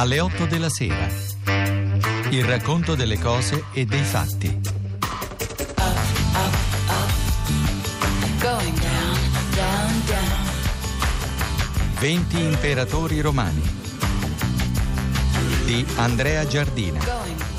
alle 8 della sera. Il racconto delle cose e dei fatti. Going down, down, down. 20 imperatori romani di Andrea Giardina.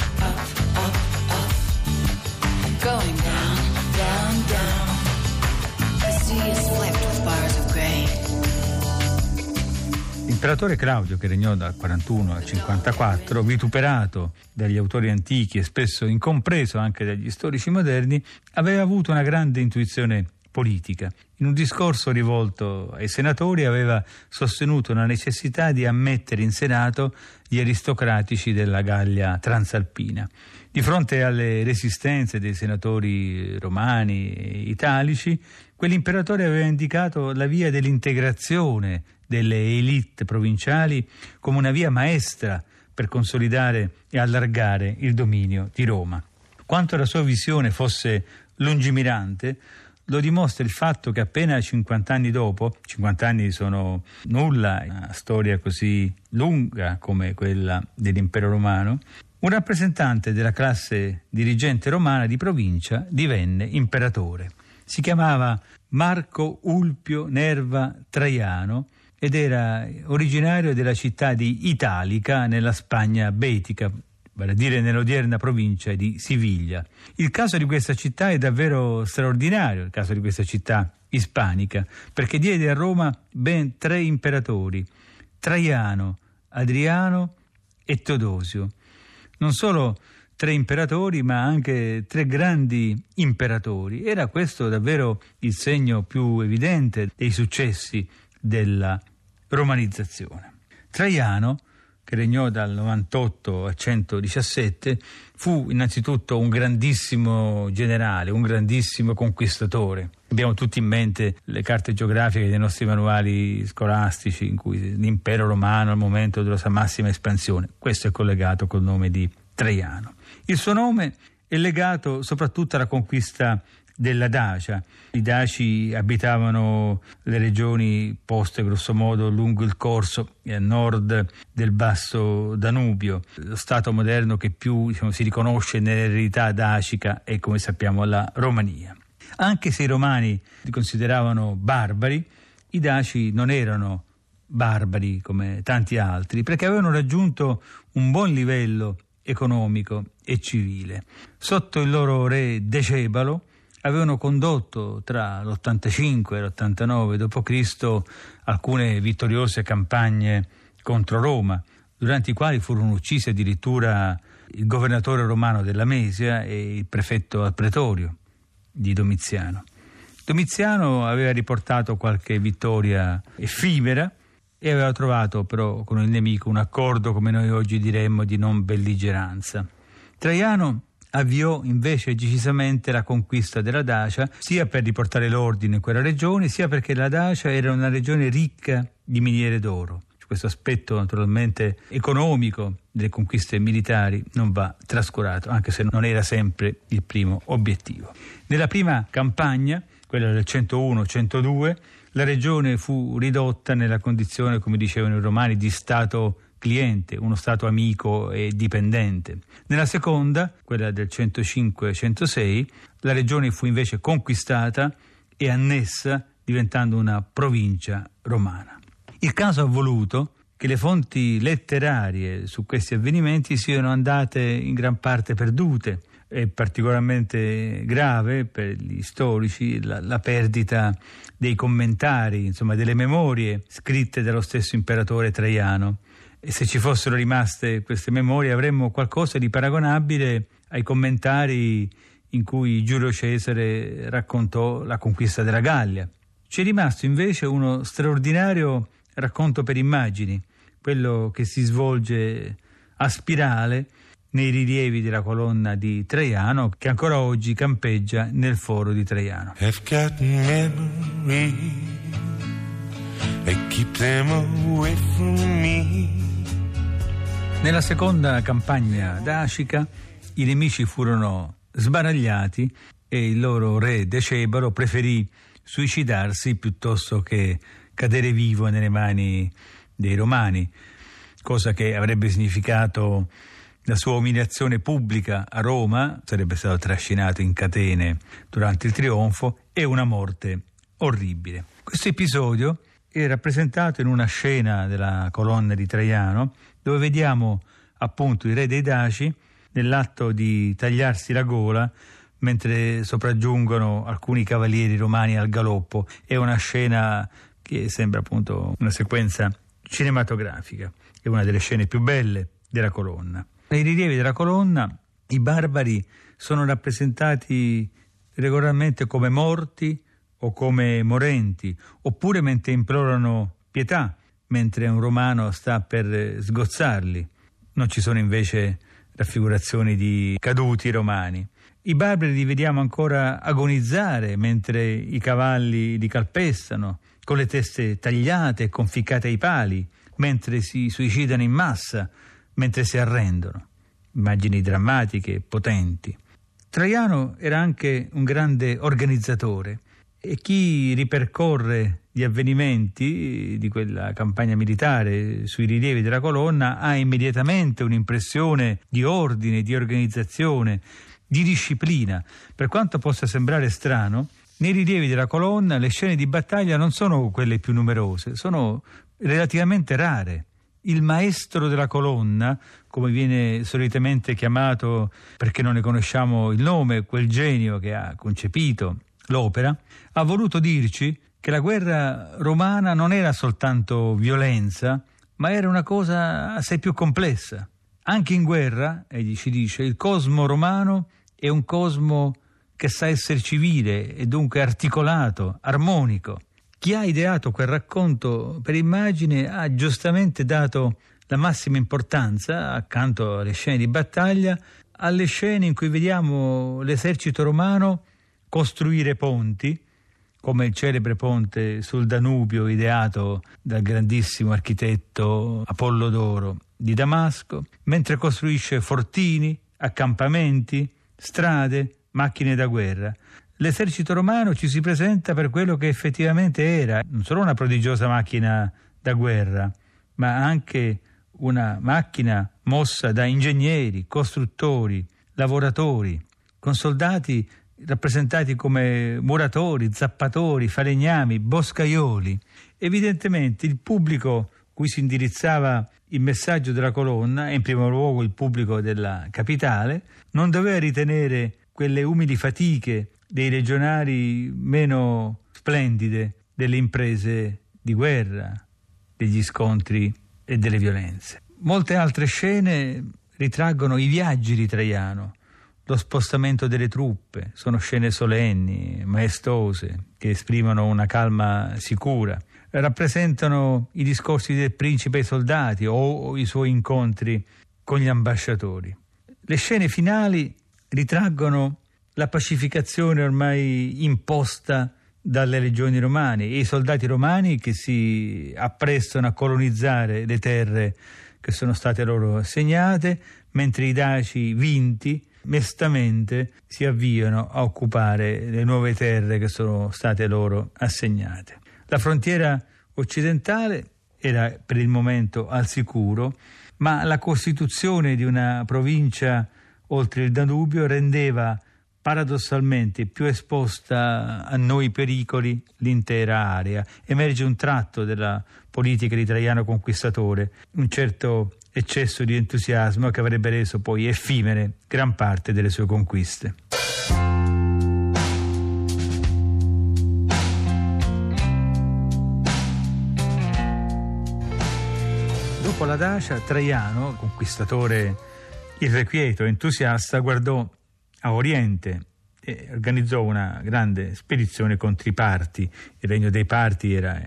L'imperatore Claudio, che regnò dal 41 al 54, vituperato dagli autori antichi e spesso incompreso anche dagli storici moderni, aveva avuto una grande intuizione politica. In un discorso rivolto ai senatori aveva sostenuto la necessità di ammettere in Senato gli aristocratici della Gallia transalpina. Di fronte alle resistenze dei senatori romani e italici, quell'imperatore aveva indicato la via dell'integrazione delle elite provinciali come una via maestra per consolidare e allargare il dominio di Roma. Quanto la sua visione fosse lungimirante, lo dimostra il fatto che appena 50 anni dopo, 50 anni sono nulla, una storia così lunga come quella dell'impero romano, un rappresentante della classe dirigente romana di provincia divenne imperatore. Si chiamava Marco Ulpio Nerva Traiano ed era originario della città di Italica nella Spagna betica, vale a dire nell'odierna provincia di Siviglia. Il caso di questa città è davvero straordinario, il caso di questa città ispanica, perché diede a Roma ben tre imperatori, Traiano, Adriano e Teodosio. Non solo tre imperatori, ma anche tre grandi imperatori. Era questo davvero il segno più evidente dei successi della romanizzazione. Traiano, che regnò dal 98 a 117, fu innanzitutto un grandissimo generale, un grandissimo conquistatore. Abbiamo tutti in mente le carte geografiche dei nostri manuali scolastici in cui l'impero romano al momento della sua massima espansione. Questo è collegato col nome di Traiano. Il suo nome è legato soprattutto alla conquista della Dacia. I Daci abitavano le regioni poste grossomodo lungo il corso a nord del basso Danubio. Lo stato moderno che più diciamo, si riconosce nell'eredità dacica è, come sappiamo, la Romania. Anche se i romani li consideravano barbari, i daci non erano barbari come tanti altri, perché avevano raggiunto un buon livello economico e civile. Sotto il loro re Decebalo avevano condotto tra l'85 e l'89 d.C. alcune vittoriose campagne contro Roma, durante i quali furono uccisi addirittura il governatore romano della Mesia e il prefetto al pretorio di Domiziano. Domiziano aveva riportato qualche vittoria effimera e aveva trovato però con il nemico un accordo, come noi oggi diremmo, di non belligeranza. Traiano avviò invece decisamente la conquista della Dacia, sia per riportare l'ordine in quella regione, sia perché la Dacia era una regione ricca di miniere d'oro. Questo aspetto naturalmente economico delle conquiste militari non va trascurato, anche se non era sempre il primo obiettivo. Nella prima campagna, quella del 101-102, la regione fu ridotta nella condizione, come dicevano i romani, di stato cliente, uno Stato amico e dipendente. Nella seconda, quella del 105-106, la regione fu invece conquistata e annessa diventando una provincia romana. Il caso ha voluto che le fonti letterarie su questi avvenimenti siano andate in gran parte perdute. È particolarmente grave per gli storici la, la perdita dei commentari, insomma delle memorie scritte dallo stesso imperatore Traiano e se ci fossero rimaste queste memorie avremmo qualcosa di paragonabile ai commentari in cui Giulio Cesare raccontò la conquista della Gallia. Ci è rimasto invece uno straordinario racconto per immagini, quello che si svolge a spirale nei rilievi della colonna di Traiano che ancora oggi campeggia nel foro di Traiano. I've got memories. I keep them away from me. Nella seconda campagna dacica i nemici furono sbaragliati e il loro re Decebalo preferì suicidarsi piuttosto che cadere vivo nelle mani dei romani. cosa che avrebbe significato la sua umiliazione pubblica a Roma, sarebbe stato trascinato in catene durante il trionfo, e una morte orribile. Questo episodio è rappresentato in una scena della colonna di Traiano, dove vediamo appunto il re dei Daci nell'atto di tagliarsi la gola mentre sopraggiungono alcuni cavalieri romani al galoppo. È una scena che sembra appunto una sequenza cinematografica, è una delle scene più belle della colonna. Nei rilievi della colonna i barbari sono rappresentati regolarmente come morti o come morenti, oppure mentre implorano pietà, mentre un romano sta per sgozzarli. Non ci sono invece raffigurazioni di caduti romani. I barbari li vediamo ancora agonizzare mentre i cavalli li calpestano, con le teste tagliate e conficcate ai pali, mentre si suicidano in massa, mentre si arrendono. Immagini drammatiche, potenti. Traiano era anche un grande organizzatore e chi ripercorre gli avvenimenti di quella campagna militare sui rilievi della colonna ha immediatamente un'impressione di ordine, di organizzazione, di disciplina. Per quanto possa sembrare strano, nei rilievi della colonna le scene di battaglia non sono quelle più numerose, sono relativamente rare. Il maestro della colonna, come viene solitamente chiamato perché non ne conosciamo il nome, quel genio che ha concepito l'opera, ha voluto dirci che la guerra romana non era soltanto violenza, ma era una cosa assai più complessa. Anche in guerra, egli ci dice, il cosmo romano è un cosmo che sa essere civile e dunque articolato, armonico. Chi ha ideato quel racconto per immagine ha giustamente dato la massima importanza, accanto alle scene di battaglia, alle scene in cui vediamo l'esercito romano costruire ponti, come il celebre ponte sul Danubio ideato dal grandissimo architetto Apollodoro di Damasco, mentre costruisce fortini, accampamenti, strade, macchine da guerra. L'esercito romano ci si presenta per quello che effettivamente era, non solo una prodigiosa macchina da guerra, ma anche una macchina mossa da ingegneri, costruttori, lavoratori, con soldati rappresentati come muratori, zappatori, falegnami, boscaioli. Evidentemente il pubblico cui si indirizzava il messaggio della colonna, e in primo luogo il pubblico della capitale, non doveva ritenere quelle umili fatiche dei legionari meno splendide delle imprese di guerra, degli scontri e delle violenze. Molte altre scene ritraggono i viaggi di Traiano, lo spostamento delle truppe, sono scene solenni, maestose, che esprimono una calma sicura, rappresentano i discorsi del principe ai soldati o i suoi incontri con gli ambasciatori. Le scene finali ritraggono la pacificazione ormai imposta dalle legioni romane e i soldati romani che si apprestano a colonizzare le terre che sono state loro assegnate, mentre i daci vinti mestamente si avviano a occupare le nuove terre che sono state loro assegnate. La frontiera occidentale era per il momento al sicuro, ma la costituzione di una provincia oltre il Danubio rendeva paradossalmente più esposta a noi pericoli l'intera area. Emerge un tratto della politica di Traiano conquistatore, un certo eccesso di entusiasmo che avrebbe reso poi effimere gran parte delle sue conquiste. Dopo la Dacia, Traiano, conquistatore irrequieto, entusiasta, guardò a Oriente e organizzò una grande spedizione contro i Parti. Il regno dei Parti era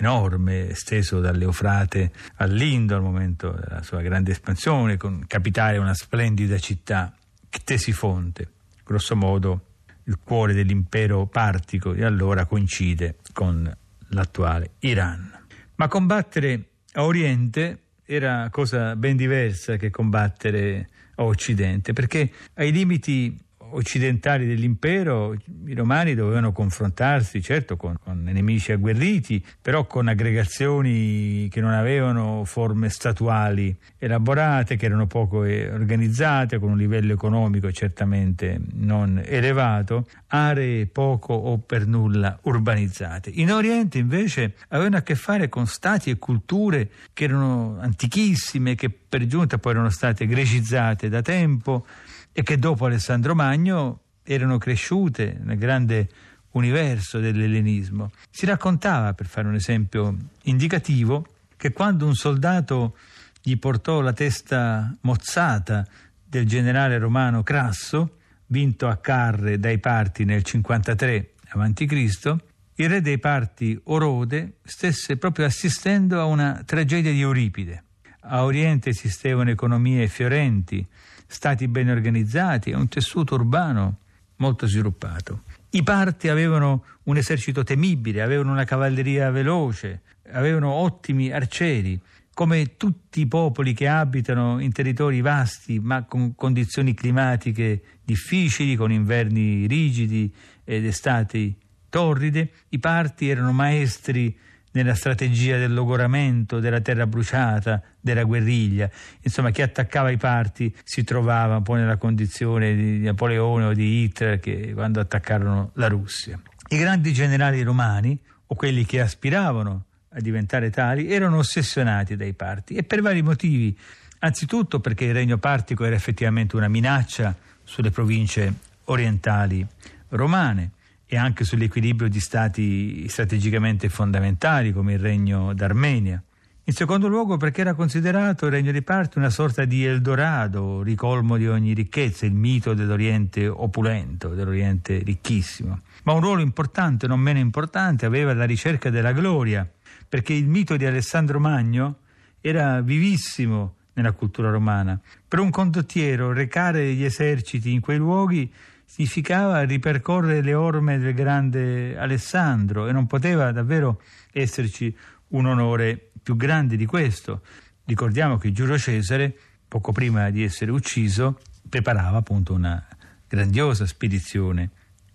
enorme, esteso dall'Eufrate all'Indo al momento della sua grande espansione, con capitale una splendida città, Ctesifonte, grosso modo il cuore dell'impero partico e allora coincide con l'attuale Iran. Ma combattere a Oriente era cosa ben diversa che combattere a Occidente, perché ai limiti occidentali dell'impero, i romani dovevano confrontarsi certo con, con, nemici agguerriti, però con aggregazioni che non avevano forme statuali elaborate, che erano poco eh, organizzate, con un livello economico certamente non elevato, aree poco o per nulla urbanizzate. In Oriente invece avevano a che fare con stati e culture che erano antichissime, che per giunta poi erano state grecizzate da tempo e che dopo Alessandro Magno erano cresciute nel grande universo dell'ellenismo. Si raccontava, per fare un esempio indicativo, che quando un soldato gli portò la testa mozzata del generale romano Crasso, vinto a Carre dai Parti nel 53 a.C., il re dei Parti Orode stesse proprio assistendo a una tragedia di Euripide. A Oriente esistevano economie fiorenti, stati ben organizzati e un tessuto urbano molto sviluppato. I parti avevano un esercito temibile, avevano una cavalleria veloce, avevano ottimi arcieri, come tutti i popoli che abitano in territori vasti ma con condizioni climatiche difficili, con inverni rigidi ed estati torride, i parti erano maestri nella strategia del logoramento, della terra bruciata, della guerriglia. Insomma, chi attaccava i parti si trovava un po' nella condizione di Napoleone o di Hitler che quando attaccarono la Russia. I grandi generali romani, o quelli che aspiravano a diventare tali, erano ossessionati dai parti e per vari motivi. Anzitutto perché il regno partico era effettivamente una minaccia sulle province orientali romane e anche sull'equilibrio di stati strategicamente fondamentali come il regno d'Armenia. In secondo luogo perché era considerato il regno di Parte una sorta di Eldorado, ricolmo di ogni ricchezza, il mito dell'Oriente opulento, dell'Oriente ricchissimo. Ma un ruolo importante, non meno importante, aveva la ricerca della gloria, perché il mito di Alessandro Magno era vivissimo nella cultura romana. Per un condottiero recare gli eserciti in quei luoghi significava ripercorrere le orme del grande Alessandro e non poteva davvero esserci un onore più grande di questo. Ricordiamo che Giulio Cesare, poco prima di essere ucciso, preparava appunto una grandiosa spedizione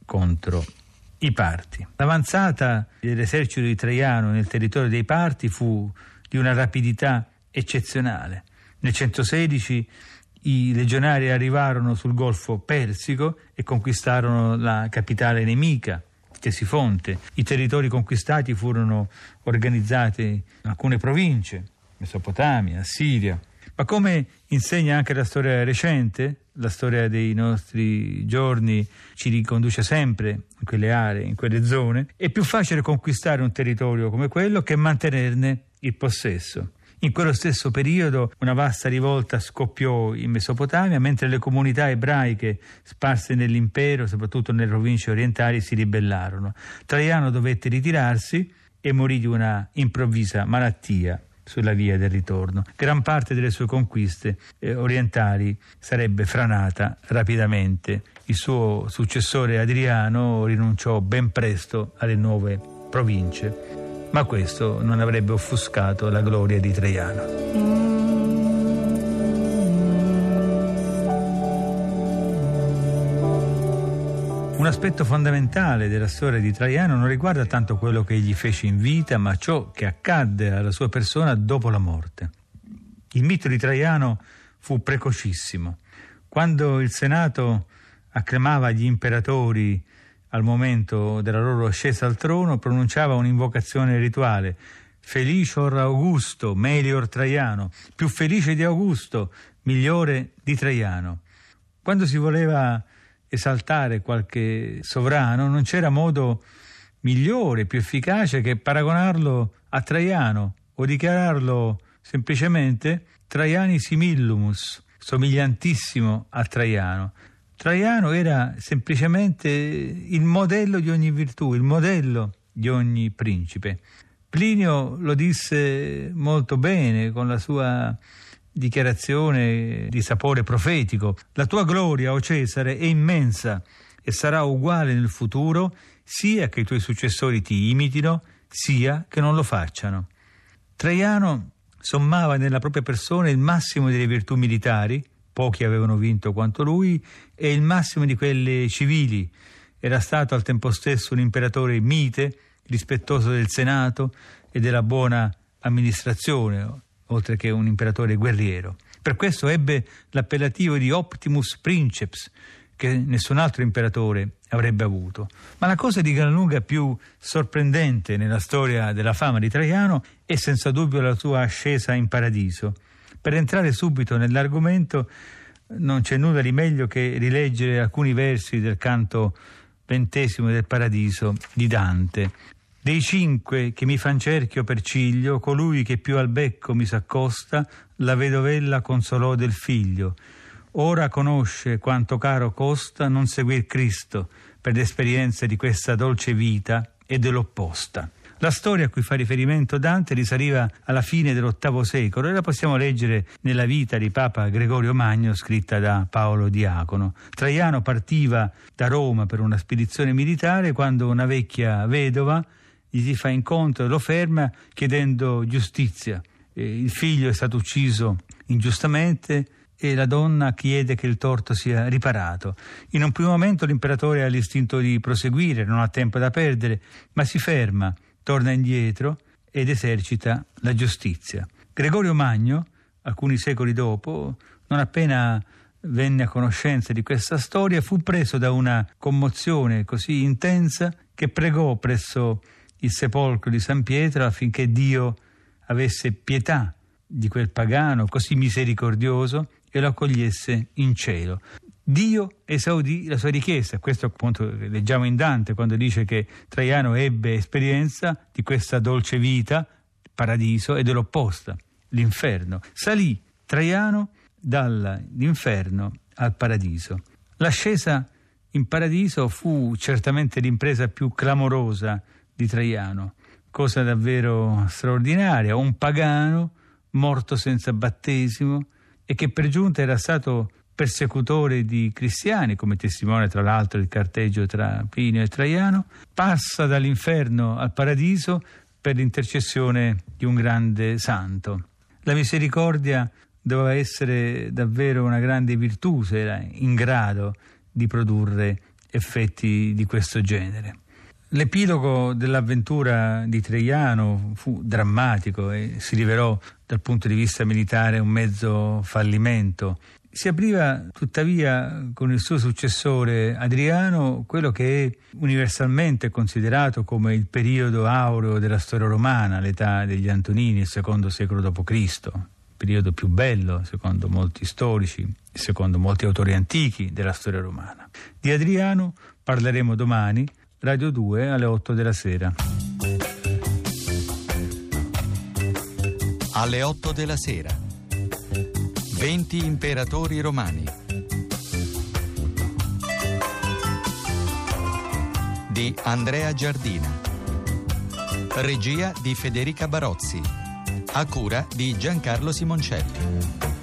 contro i Parti. L'avanzata dell'esercito di Traiano nel territorio dei Parti fu di una rapidità eccezionale. Nel 116 i legionari arrivarono sul Golfo Persico e conquistarono la capitale nemica, Tesifonte. I territori conquistati furono organizzati in alcune province, Mesopotamia, Siria. Ma come insegna anche la storia recente, la storia dei nostri giorni ci riconduce sempre in quelle aree, in quelle zone, è più facile conquistare un territorio come quello che mantenerne il possesso. In quello stesso periodo una vasta rivolta scoppiò in Mesopotamia, mentre le comunità ebraiche sparse nell'impero, soprattutto nelle province orientali, si ribellarono. Traiano dovette ritirarsi e morì di una improvvisa malattia sulla via del ritorno. Gran parte delle sue conquiste eh, orientali sarebbe franata rapidamente. Il suo successore Adriano rinunciò ben presto alle nuove province ma questo non avrebbe offuscato la gloria di Traiano. Un aspetto fondamentale della storia di Traiano non riguarda tanto quello che egli fece in vita, ma ciò che accadde alla sua persona dopo la morte. Il mito di Traiano fu precocissimo. Quando il Senato acclamava gli imperatori al momento della loro ascesa al trono, pronunciava un'invocazione rituale. Felicior Augusto, melior Traiano, più felice di Augusto, migliore di Traiano. Quando si voleva esaltare qualche sovrano, non c'era modo migliore, più efficace che paragonarlo a Traiano o dichiararlo semplicemente Traiani simillumus, somigliantissimo a Traiano. Traiano era semplicemente il modello di ogni virtù, il modello di ogni principe. Plinio lo disse molto bene con la sua dichiarazione di sapore profetico. La tua gloria, o Cesare, è immensa e sarà uguale nel futuro sia che i tuoi successori ti imitino, sia che non lo facciano. Traiano sommava nella propria persona il massimo delle virtù militari, pochi avevano vinto quanto lui, e il massimo di quelle civili. Era stato al tempo stesso un imperatore mite, rispettoso del Senato e della buona amministrazione, oltre che un imperatore guerriero. Per questo ebbe l'appellativo di Optimus Princeps, che nessun altro imperatore avrebbe avuto. Ma la cosa di gran lunga più sorprendente nella storia della fama di Traiano è senza dubbio la sua ascesa in paradiso. Per entrare subito nell'argomento non c'è nulla di meglio che rileggere alcuni versi del canto ventesimo del paradiso di Dante. Dei cinque che mi fan cerchio per ciglio, colui che più al becco mi s'accosta, la vedovella consolò del figlio. Ora conosce quanto caro costa non seguir Cristo per l'esperienza di questa dolce vita e dell'opposta. La storia a cui fa riferimento Dante risaliva alla fine dell'VIII secolo e la possiamo leggere nella vita di Papa Gregorio Magno scritta da Paolo Diacono. Traiano partiva da Roma per una spedizione militare quando una vecchia vedova gli si fa incontro e lo ferma chiedendo giustizia. Il figlio è stato ucciso ingiustamente e la donna chiede che il torto sia riparato. In un primo momento l'imperatore ha l'istinto di proseguire, non ha tempo da perdere, ma si ferma, torna indietro ed esercita la giustizia. Gregorio Magno, alcuni secoli dopo, non appena venne a conoscenza di questa storia, fu preso da una commozione così intensa che pregò presso il sepolcro di San Pietro affinché Dio avesse pietà di quel pagano così misericordioso e lo accogliesse in cielo. Dio esaudì la sua richiesta, questo appunto leggiamo in Dante quando dice che Traiano ebbe esperienza di questa dolce vita, paradiso, e dell'opposta, l'inferno. Salì Traiano dall'inferno al paradiso. L'ascesa in paradiso fu certamente l'impresa più clamorosa di Traiano, cosa davvero straordinaria, un pagano morto senza battesimo, e che per giunta era stato persecutore di cristiani, come testimone tra l'altro il carteggio tra Plinio e Traiano, passa dall'inferno al paradiso per l'intercessione di un grande santo. La misericordia doveva essere davvero una grande virtù se era in grado di produrre effetti di questo genere. L'epilogo dell'avventura di Traiano fu drammatico e si rivelò dal punto di vista militare un mezzo fallimento. Si apriva tuttavia con il suo successore Adriano quello che è universalmente considerato come il periodo aureo della storia romana, l'età degli Antonini, il secondo secolo d.C., periodo più bello, secondo molti storici, secondo molti autori antichi della storia romana. Di Adriano parleremo domani Radio 2 alle 8 della sera. Alle 8 della sera. 20 imperatori romani. Di Andrea Giardina. Regia di Federica Barozzi. A cura di Giancarlo Simoncelli.